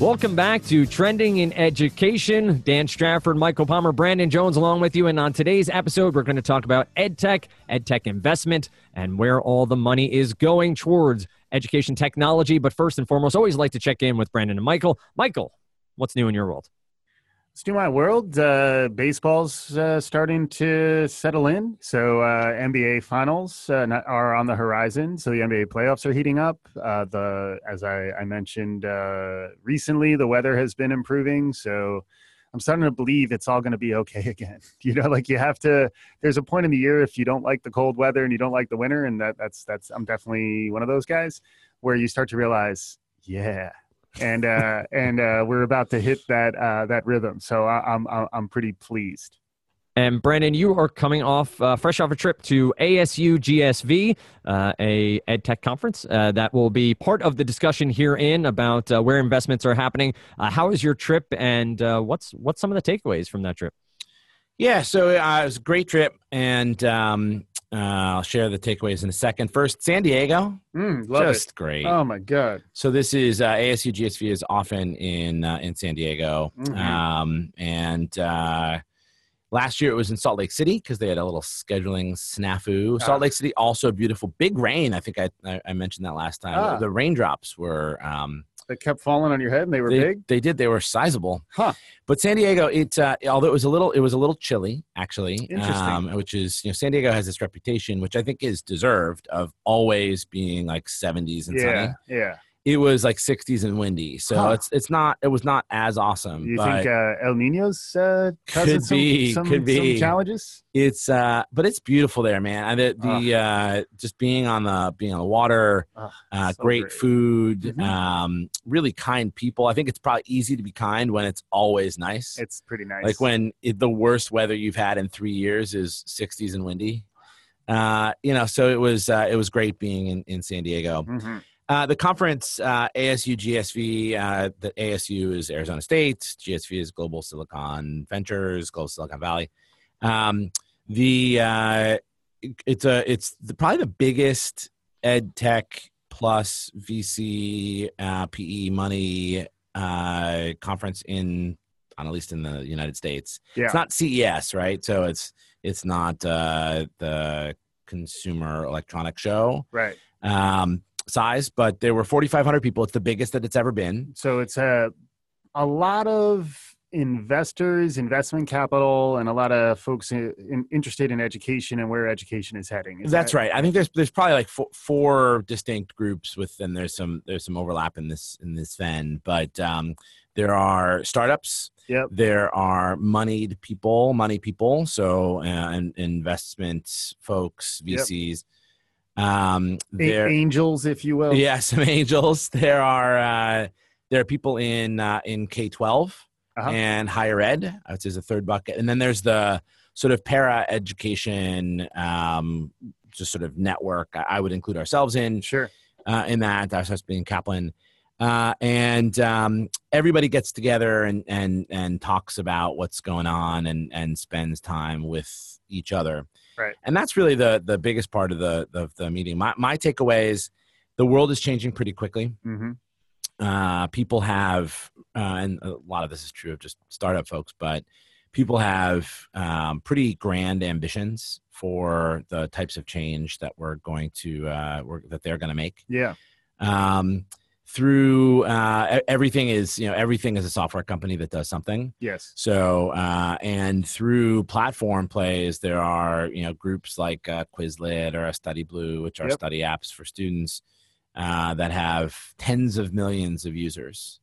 Welcome back to Trending in Education. Dan Strafford, Michael Palmer, Brandon Jones along with you. And on today's episode, we're going to talk about EdTech, EdTech investment, and where all the money is going towards education technology. But first and foremost, always like to check in with Brandon and Michael. Michael, what's new in your world? Do my world. Uh, baseball's uh, starting to settle in. So uh, NBA finals uh, are on the horizon. So the NBA playoffs are heating up. Uh, the as I, I mentioned uh, recently, the weather has been improving. So I'm starting to believe it's all going to be okay again. You know, like you have to. There's a point in the year if you don't like the cold weather and you don't like the winter, and that that's that's. I'm definitely one of those guys where you start to realize, yeah, and uh, and uh, we're about to hit that uh, that rhythm. So I, am I'm, I'm pretty pleased. And Brandon, you are coming off uh, fresh off a trip to ASU GSV, uh, a ed tech conference uh, that will be part of the discussion herein about uh, where investments are happening. Uh, how was your trip, and uh, what's what's some of the takeaways from that trip? Yeah, so it was a great trip, and um, uh, I'll share the takeaways in a second. First, San Diego, mm, just it. great. Oh my god! So this is uh, ASU GSV is often in uh, in San Diego, mm-hmm. um, and uh, last year it was in Salt Lake City because they had a little scheduling snafu. Ah. Salt Lake City also beautiful, big rain. I think I I, I mentioned that last time. Ah. The raindrops were um, that kept falling on your head and they were they, big? they did. They were sizable. Huh. But san diego it uh, although it was a little it was a little chilly actually interesting. um, which is you know san diego has this reputation which i think is deserved of always being like 70s and yeah, sunny yeah it was like 60s and windy so huh. it's it's not it was not as awesome you think uh, el nino's uh could some, be some, could be. some challenges? It's uh but it's beautiful there man the, the uh just being on the being on the water uh so great, great, food Mhm. um really kind people. I think it's probably easy to be kind when it's always nice. It's pretty nice. like when it, the worst weather you've had in three years is 60s and windy. Uh you know so it was uh it was great being in in san diego. Mhm. Uh, the conference, uh, ASU GSV, uh, the ASU is Arizona State, GSV is Global Silicon Ventures, Global Silicon Valley. Um, the uh, it's a it's the, probably the biggest ed tech plus VC uh, PE money uh, conference in, on at least in the United States. yeah It's not CES, right? So it's it's not uh, the Consumer Electronic Show right um, size, but there were 4,500 people. It's the biggest that it's ever been. so it's a a lot of investors investment capital and a lot of folks in, in, interested in education and where education is heading Is That's that- right. I think there's there's probably like four, four distinct groups within. There's some there's some overlap in this in this Venn, but um, there are startups. Yep. There are moneyed people, money people. So uh, and investment folks, Yep. Um, there, angels if you will yeah, some angels. There are uh, there are people in uh, in K twelve Uh-huh. and higher ed, which is a third bucket, and then there's the sort of para education, um, just sort of network. I would include ourselves in sure uh, in that. Ourselves being Kaplan, uh, and um, everybody gets together and and and talks about what's going on and and spends time with each other. Right. And that's really the the biggest part of the of the meeting. My my takeaway is the world is changing pretty quickly hmm uh, people have, uh, and a lot of this is true of just startup folks, but people have um, pretty grand ambitions for the types of change that we're going to uh, we're, that they're going to make. yeah Um, through uh, everything is you know everything is a software company that does something. yes So uh, and through platform plays, there are you know groups like uh, Quizlet or a Study Blue, which are Yep. study apps for students uh, that have tens of millions of users,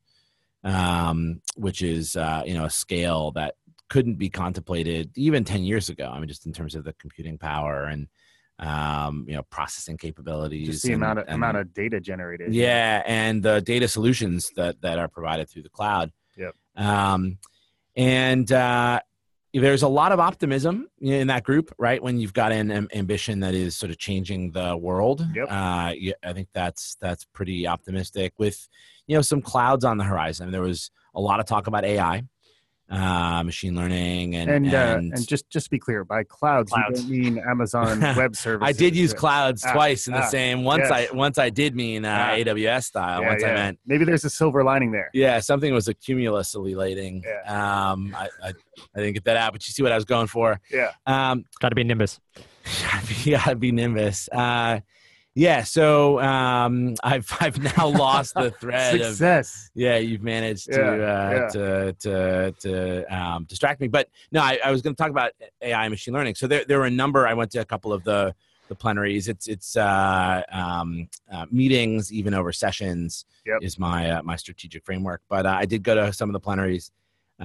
um, which is uh, you know a scale that couldn't be contemplated even ten years ago. I mean, just in terms of the computing power and um, you know processing capabilities, just the and- amount of and- amount of data generated yeah, and the data solutions that that are provided through the cloud. Yep. Um, and uh, there's a lot of optimism in that group, right? When you've got an am- ambition that is sort of changing the world. Yep. Uh, yeah, I think that's that's pretty optimistic. With you know some clouds on the horizon. There was a lot of talk about AI. Uh, machine learning, and And and, uh, and just just to be clear, by clouds, Clouds. you don't mean Amazon Web Services. I did use Uh, clouds Ah, twice in the ah, same. Once yes. I once I did mean uh, Ah. AWS style. yeah, once I meant maybe there's a silver lining there. yeah, something was accumulously Um, I, I I didn't get that out, but you see what I was going for. Yeah. Um, Got to be Nimbus. you gotta be Nimbus. Uh, yeah. So um, I've I've now lost the thread of Success. yeah you've managed to Yeah, uh, yeah. to to to um, distract me but no i, I was going to talk about ai and machine learning so there, there were a number i went to a couple of the the plenaries it's it's uh, um, uh, meetings even over sessions Yep. is my uh, my strategic framework but uh, i did go to some of the plenaries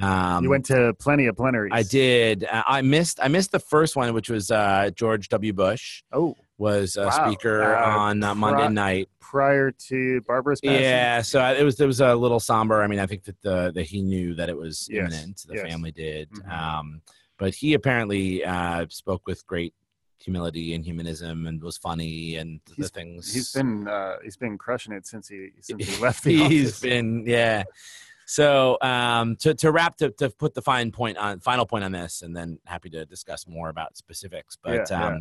um, you went to plenty of plenaries. i did i missed i missed the first one which was uh, george w bush Oh, was a Wow. speaker Uh, on uh, monday pri- night prior to Barbara's passing. yeah, so I- it was it was a little somber. I mean, I think that the that he knew that it was Yes, imminent. The yes. family did, Mhm. um, but he apparently uh, spoke with great humility and humanism and was funny and the things. He's been uh, he's been crushing it since he since he left the he's office. been yeah. So um, to to wrap to to put the fine point on final point on this, and then happy to discuss more about specifics. But Yeah, yeah.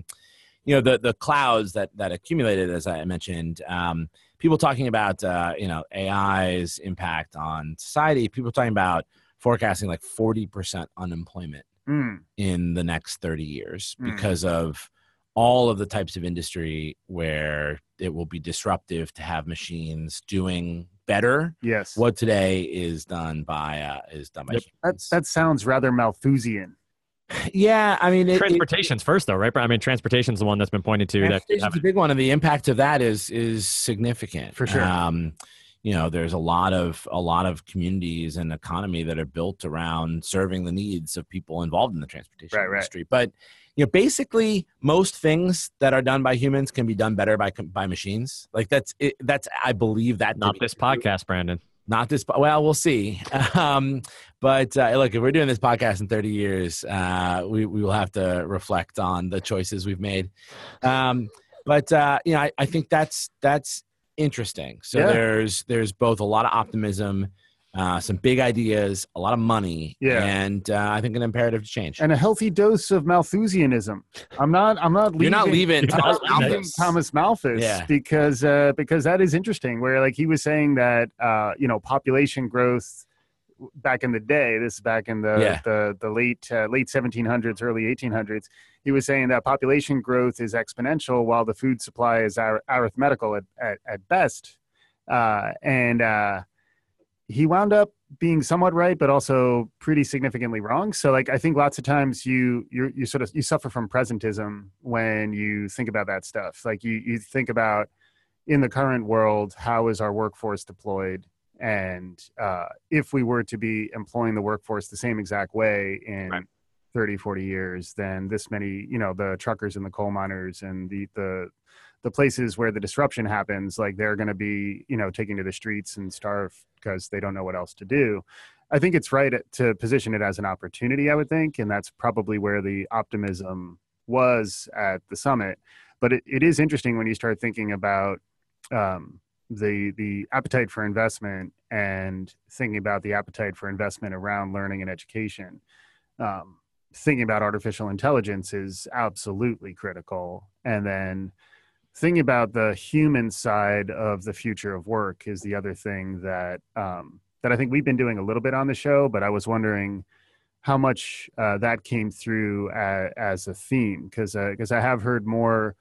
You know the the clouds that that accumulated, as I mentioned. Um, people talking about uh, you know AI's impact on society. People talking about forecasting like forty percent unemployment Mm, in the next 30 years Mm. because of all of the types of industry where it will be disruptive to have machines doing better yes. what today is done by uh, is done by Yep. that that sounds rather Malthusian. Yeah i mean it, it, Transportation's first, though, right? I mean, transportation's the one that's been pointed to. That transportation's a big one and the impact of that is is significant For sure. um, you know there's a lot of a lot of communities and economy that are built around serving the needs of people involved in the transportation Right, right. industry but you know basically most things that are done by humans can be done better by by machines like that's it, that's i believe that to not be this true. podcast, Brandon. Not this well we'll see. Um, but uh, look if we're doing this podcast in 30 years uh, we, we will have to reflect on the choices we've made. Um, but uh, you know I, I think that's that's interesting. So Yeah. there's there's both a lot of optimism uh, some big ideas a lot of money Yeah. and uh, i think an imperative to change and a healthy dose of Malthusianism. I'm not. I'm not. Leaving, you're not leaving You're I'm Thomas leaving Malthus. Thomas Malthus Yeah. because uh, because that is interesting. Where like he was saying that uh, you know population growth back in the day. This is back in the Yeah. the the late uh, late 1700s, early 1800s. He was saying that population growth is exponential while the food supply is ar- arithmetical at, at, at best. Uh, and uh, he wound up being somewhat right, but also pretty significantly wrong. So, like, I think lots of times you you you sort of you suffer from presentism when you think about that stuff. Like, you you think about in the current world, how is our workforce deployed? And uh, if we were to be employing the workforce the same exact way in Right. 30, 40 years, then this many, you know, the truckers and the coal miners and the the the places where the disruption happens, like they're going to be, you know, taking to the streets and starve because they don't know what else to do. I think it's right to position it as an opportunity, I would think. And that's probably where the optimism was at the summit. But it, it is interesting when you start thinking about um, the, the appetite for investment and thinking about the appetite for investment around learning and education. Um, thinking about artificial intelligence is absolutely critical. And then thinking about the human side of the future of work is the other thing that um, that I think we've been doing a little bit on the show, but I was wondering how much uh, that came through as, as a theme because because I have heard more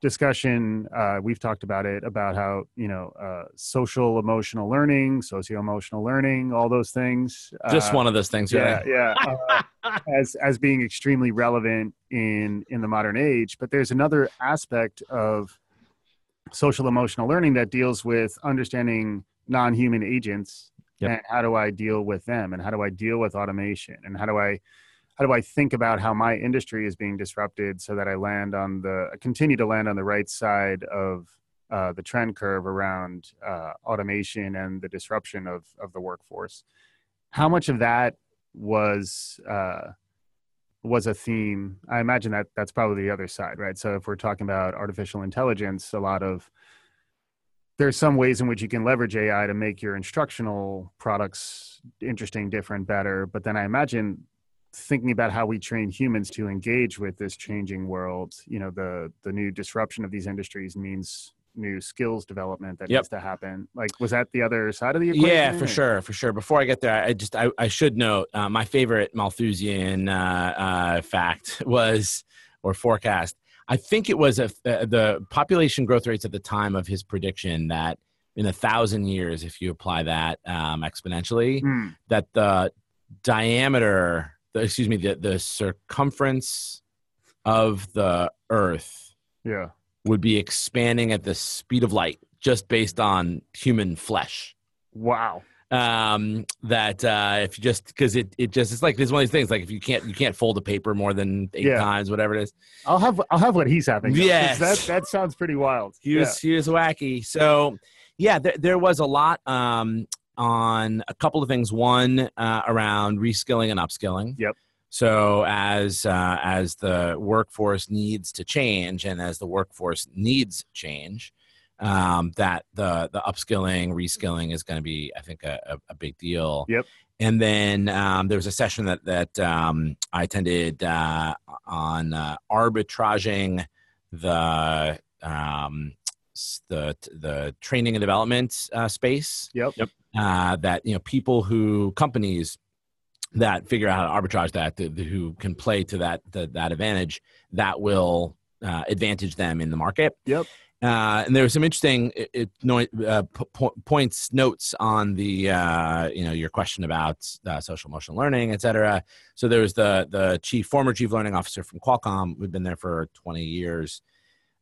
discussion. Uh, we've talked about it about how you know uh, social emotional learning, socio emotional learning, all those things. just uh, one of those things yeah, right? yeah, uh, as as being extremely relevant in in the modern age. But there's another aspect of social emotional learning that deals with understanding non-human agents Yep. and how do I deal with them and how do I deal with automation and how do I how do I think about how my industry is being disrupted so that I land on the continue to land on the right side of uh, the trend curve around uh, automation and the disruption of of the workforce. How much of that was uh, was a theme? I imagine that that's probably the other side, right? So if we're talking about artificial intelligence, a lot of there's some ways in which you can leverage AI to make your instructional products interesting, different, better. But then I imagine thinking about how we train humans to engage with this changing world, you know, the the new disruption of these industries means new skills development that Yep. needs to happen. Like, was that the other side of the equation? Yeah, for or- sure, for sure. Before I get there, I just I, I should note uh, my favorite Malthusian uh, uh, fact was or forecast. I think it was a, uh, the population growth rates at the time of his prediction that in a thousand years, if you apply that um, exponentially, Hmm. that the diameter, the, excuse me, the, the circumference of the Earth Yeah. would be expanding at the speed of light, just based on human flesh Wow. um that uh if you just because it it just it's like there's one of these things like if you can't you can't fold a paper more than eight Yeah. times whatever it is I'll have I'll have what he's having. Yes. That that sounds pretty wild. he was he was wacky so yeah there, there was a lot um on a couple of things one uh, around reskilling and upskilling Yep. so as uh, as the workforce needs to change and as the workforce needs change um, that the the upskilling reskilling is going to be i think a, a, a big deal Yep. and then um, there was a session that that um, i attended uh, on uh, arbitraging the um, the the training and development uh, space Yep. Yep. Uh, that you know people who companies that figure out how to arbitrage that th- th- who can play to that that, that advantage that will uh, advantage them in the market. Yep. uh, and there was some interesting it, it, no, uh, po- po- points notes on the uh, you know your question about uh, social emotional learning et cetera. So there was the the chief former chief learning officer from qualcomm we've been there for 20 years.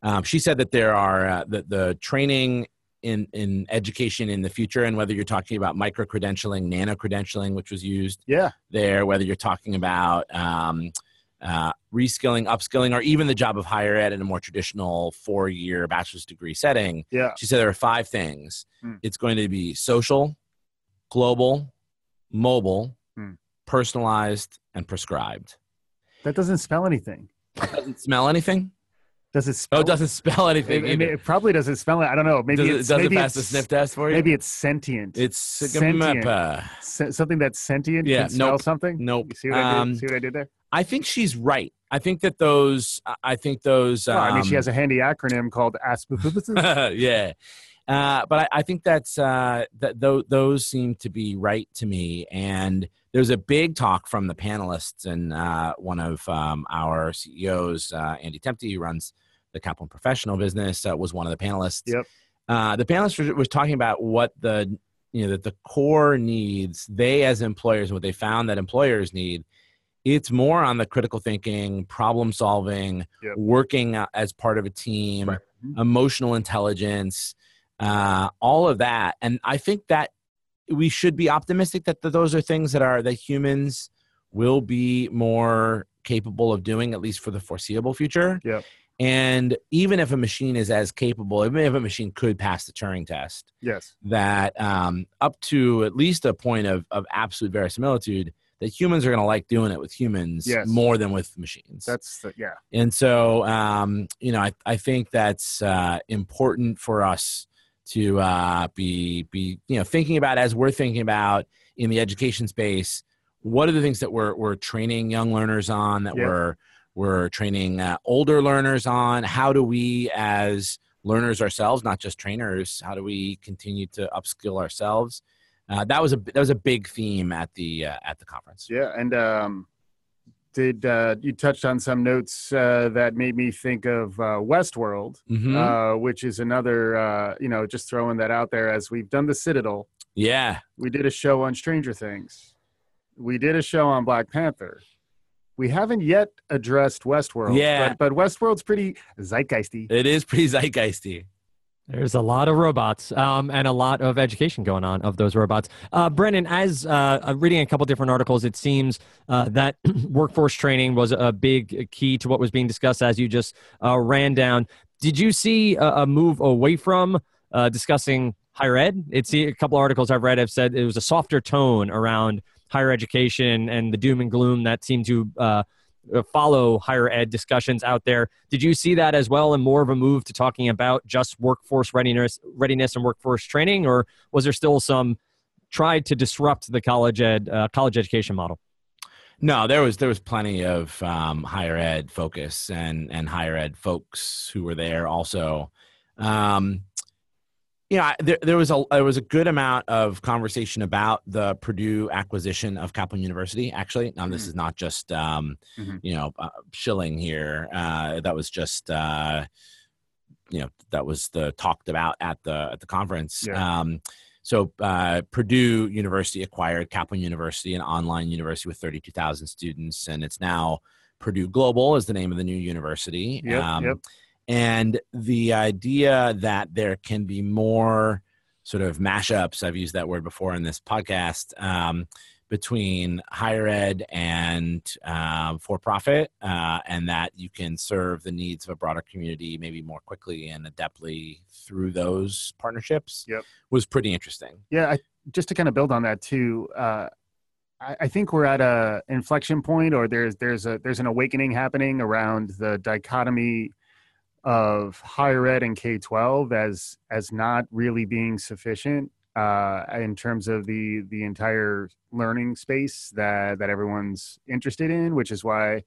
Um, she said that there are uh, the, the training in in education in the future and whether you're talking about micro credentialing nano credentialing which was used Yeah. there whether you're talking about um, uh, reskilling upskilling or even the job of higher ed in a more traditional four year bachelor's degree setting Yeah. she said there are five things Hmm. it's going to be social global mobile Hmm. personalized and prescribed That doesn't spell anything. doesn't smell anything Does it spell? oh it doesn't spell anything it- it probably doesn't spell it. I don't know. Maybe does it, it's does it pass the sniff test for you Maybe it's sentient. it's sentient. Se- something that's sentient Yeah, can smell nope. something. nope You see what I Um, did? See what I did there? I think she's right. I think that those. I- I think those. Well, I mean, she um, has a handy acronym called ASP. yeah. Uh, but I, I think that's uh, that th- those seem to be right to me. And there's a big talk from the panelists, and uh, one of um, our CEOs, uh, Andy Temte, who runs the Kaplan Professional business, uh, was one of the panelists. Yep. Uh, the panelist was, was talking about what the you know that the core needs they as employers, what they found that employers need. It's more on the critical thinking, problem solving, Yep. working as part of a team, Right. emotional intelligence, uh, all of that. And I think that we should be optimistic that those are things that are that humans will be more capable of doing, at least for the foreseeable future. Yep. And even if a machine is as capable, even if a machine could pass the Turing test, yes. that um, up to at least a point of, of absolute verisimilitude, that humans are going to like doing it with humans Yes. more than with machines. That's the, yeah. And so, um, you know, I, I think that's uh, important for us to uh, be be you know thinking about as we're thinking about in the education space. What are the things that we're we're training young learners on? That Yeah. we're we're training uh, older learners on? How do we as learners ourselves, not just trainers, how do we continue to upskill ourselves? Uh, that was a that was a big theme at the uh, at the conference. Yeah. And um, did uh, you touched on some notes uh, that made me think of uh, Westworld, Mhm. uh, which is another, uh, you know, just throwing that out there as we've done the Citadel. yeah, We did a show on Stranger Things. We did a show on Black Panther. We haven't yet addressed Westworld. Yeah. But, but Westworld's pretty zeitgeisty. it is pretty zeitgeisty. There's a lot of robots um, and a lot of education going on of those robots. Uh, Brandon, as uh, uh, reading a couple different articles, it seems uh, that workforce training was a big key to what was being discussed as you just uh, ran down. Did you see a, a move away from uh, discussing higher ed? It's a couple articles I've read have said it was a softer tone around higher education and the doom and gloom that seemed to uh, uh, follow higher ed discussions out there. Did you see that as well, and more of a move to talking about just workforce readiness, readiness and workforce training, or was there still some try to disrupt the college ed uh, college education model? No, there was there was plenty of um, higher ed focus and and higher ed folks who were there also. Um, yeah, there, there was a there was a good amount of conversation about the Purdue acquisition of Kaplan University. Actually, now this mm-hmm. is not just um, mm-hmm. you know uh, shilling here. Uh, that was just uh, you know that was the talked about at the at the conference. Yeah. Um, so uh, Purdue University acquired Kaplan University, an online university with 32,000 students, and it's now Purdue Global is the name of the new university. Yep, um, yep and the idea that there can be more sort of mashups i've used that word before in this podcast um, between higher ed and um, for profit uh, and that you can serve the needs of a broader community maybe more quickly and adeptly through those partnerships yep. was pretty interesting yeah I, just to kind of build on that too uh, I, I think we're at a inflection point or there's there's a there's an awakening happening around the dichotomy of higher ed and K twelve as as not really being sufficient uh, in terms of the the entire learning space that that everyone's interested in, which is why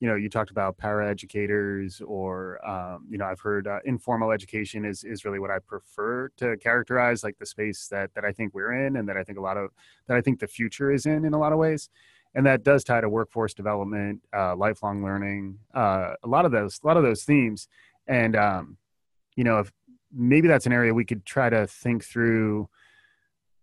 you know you talked about para educators or um, you know I've heard uh, informal education is is really what I prefer to characterize like the space that that I think we're in and that I think a lot of that I think the future is in in a lot of ways. And that does tie to workforce development, uh, lifelong learning, uh, a lot of those, a lot of those themes and um, you know if maybe that's an area we could try to think through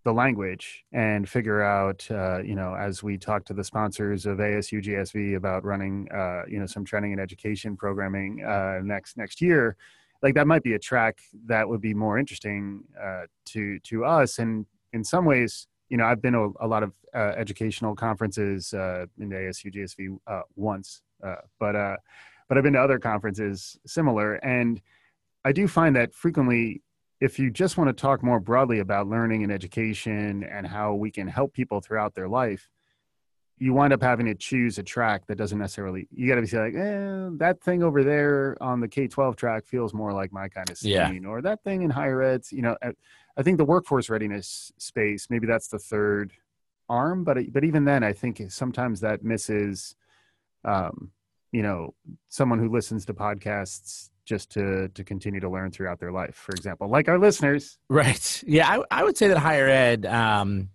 the language and figure out uh, you know as we talk to the sponsors of asu gsv about running uh, you know some training and education programming uh, next next year like that might be a track that would be more interesting uh, to to us. And in some ways you know i've been to a, lot of uh, educational conferences uh, in the asu gsv once but but I've been to other conferences similar. And I do find that frequently, if you just want to talk more broadly about learning and education and how we can help people throughout their life, you wind up having to choose a track that doesn't necessarily, you got to be like, eh, that thing over there on the K 12 track feels more like my kind of scene, yeah. or that thing in higher ed, you know. I think the workforce readiness space, maybe that's the third arm, but but even then, I think sometimes that misses um, you know someone who listens to podcasts just to to continue to learn throughout their life for example like our listeners. Right. Yeah i, I would say that higher ed um,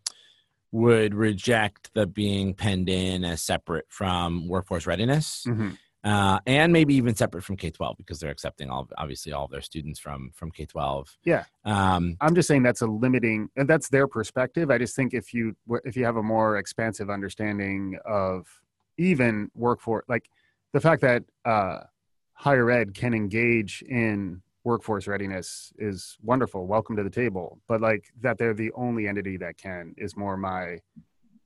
would reject the being penned in as separate from workforce readiness mm-hmm. uh, and maybe even separate from k-12 because they're accepting all obviously all of their students from from k-12 yeah. Um, i'm just saying that's a limiting and that's their perspective. I just think if you if you have a more expansive understanding of even workforce like the fact that uh, higher ed can engage in workforce readiness is wonderful. Welcome to the table. But like that they're the only entity that can is more my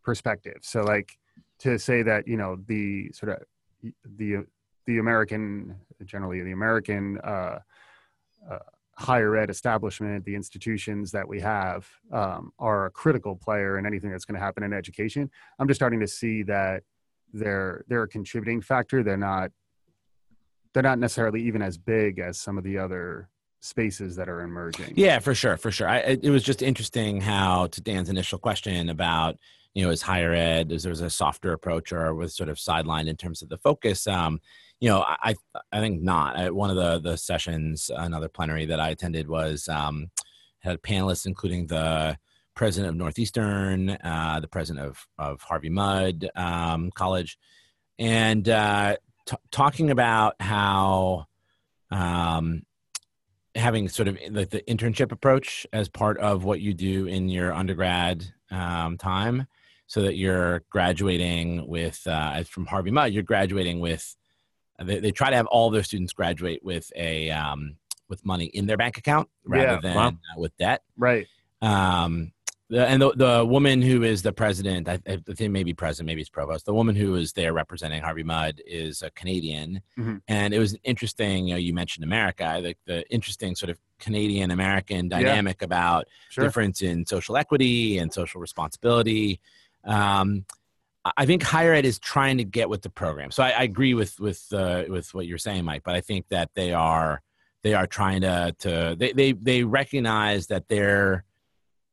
perspective. So like to say that, you know, the sort of the the American generally the American uh, uh, higher ed establishment, the institutions that we have um, are a critical player in anything that's going to happen in education. I'm just starting to see that they're they're a contributing factor. They're not they're not necessarily even as big as some of the other spaces that are emerging. Yeah, for sure, for sure. I, it was just interesting how to Dan's initial question about you know is higher ed is there's a softer approach or was sort of sidelined in terms of the focus. Um, you know, I I think not. I, one of the the sessions, another plenary that I attended was um, had panelists including the president of Northeastern, uh, the president of, of Harvey Mudd um, College, and uh, t- talking about how um, having sort of like the internship approach as part of what you do in your undergrad um, time, so that you're graduating with uh, from Harvey Mudd, you're graduating with. They, they try to have all their students graduate with a um, with money in their bank account rather yeah, than wow. uh, with debt. Right. Um, the, and the, the woman who is the president, I, I think maybe president, maybe it's provost. The woman who is there representing Harvey Mudd is a Canadian, mm-hmm. and it was interesting. You know, you mentioned America, the, the interesting sort of Canadian American dynamic yeah. about sure. difference in social equity and social responsibility. Um, I think higher ed is trying to get with the program. So I, I agree with with uh, with what you're saying, Mike. But I think that they are they are trying to to they they, they recognize that their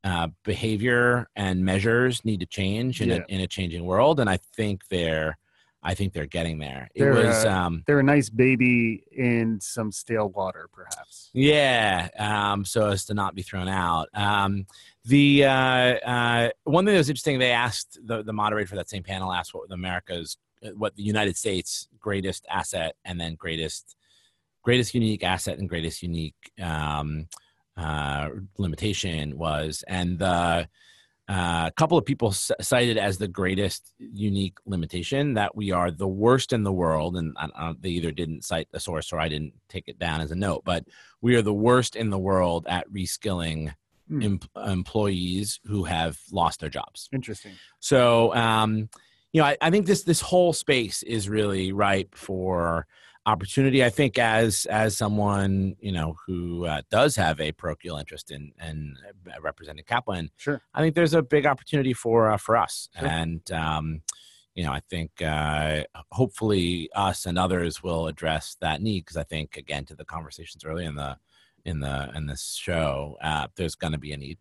uh, behavior and measures need to change in, Yeah. a, in a changing world, and I think they're I think they're getting there. It They're, was uh, um, They're a nice baby in some stale water, perhaps. yeah, um, so as to not be thrown out. Um, the uh, uh, one thing that was interesting, they asked the, the moderator for that same panel asked what America's, what the United States' greatest asset, and then greatest, greatest unique asset and greatest unique um, uh, limitation was, and the uh, a couple of people c- cited as the greatest unique limitation that we are the worst in the world, and I, I, they either didn't cite the source or I didn't take it down as a note, but we are the worst in the world at reskilling Hmm. em- employees who have lost their jobs. Interesting. So, um, you know, I, I think this this whole space is really ripe for opportunity. I think as as someone you know who uh, does have a parochial interest in in uh, representing Kaplan, Sure. I think there's a big opportunity for uh, for us, Sure. and um, you know, I think uh, hopefully us and others will address that need because I think again to the conversations early in the in the in this show, uh, there's going to be a need.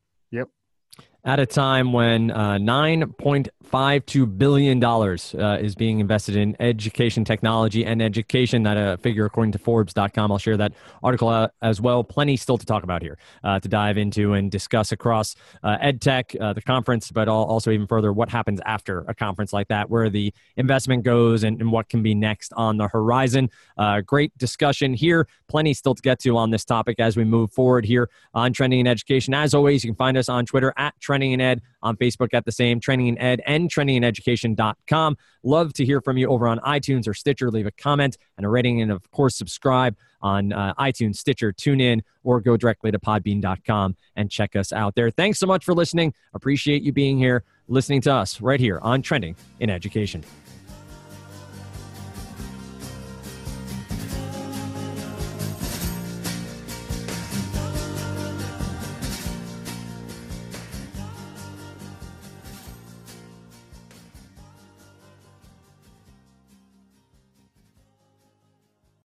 At a time when uh, $9.52 billion uh, is being invested in education technology and education. That a figure according to Forbes.com. I'll share that article uh, as well. Plenty still to talk about here uh, to dive into and discuss across uh, EdTech, uh, the conference, but al- also even further what happens after a conference like that, where the investment goes and, and what can be next on the horizon. Uh, great discussion here. Plenty still to get to on this topic as we move forward here on Trending in Education. As always, you can find us on Twitter at Trending in Ed, on Facebook at the same, Trending and Ed, and trendingineducation.com. Love to hear from you over on iTunes or Stitcher. Leave a comment and a rating, and of course, subscribe on uh, iTunes, Stitcher, TuneIn, or go directly to podbean.com and check us out there. Thanks so much for listening. Appreciate you being here, listening to us right here on Trending in Education.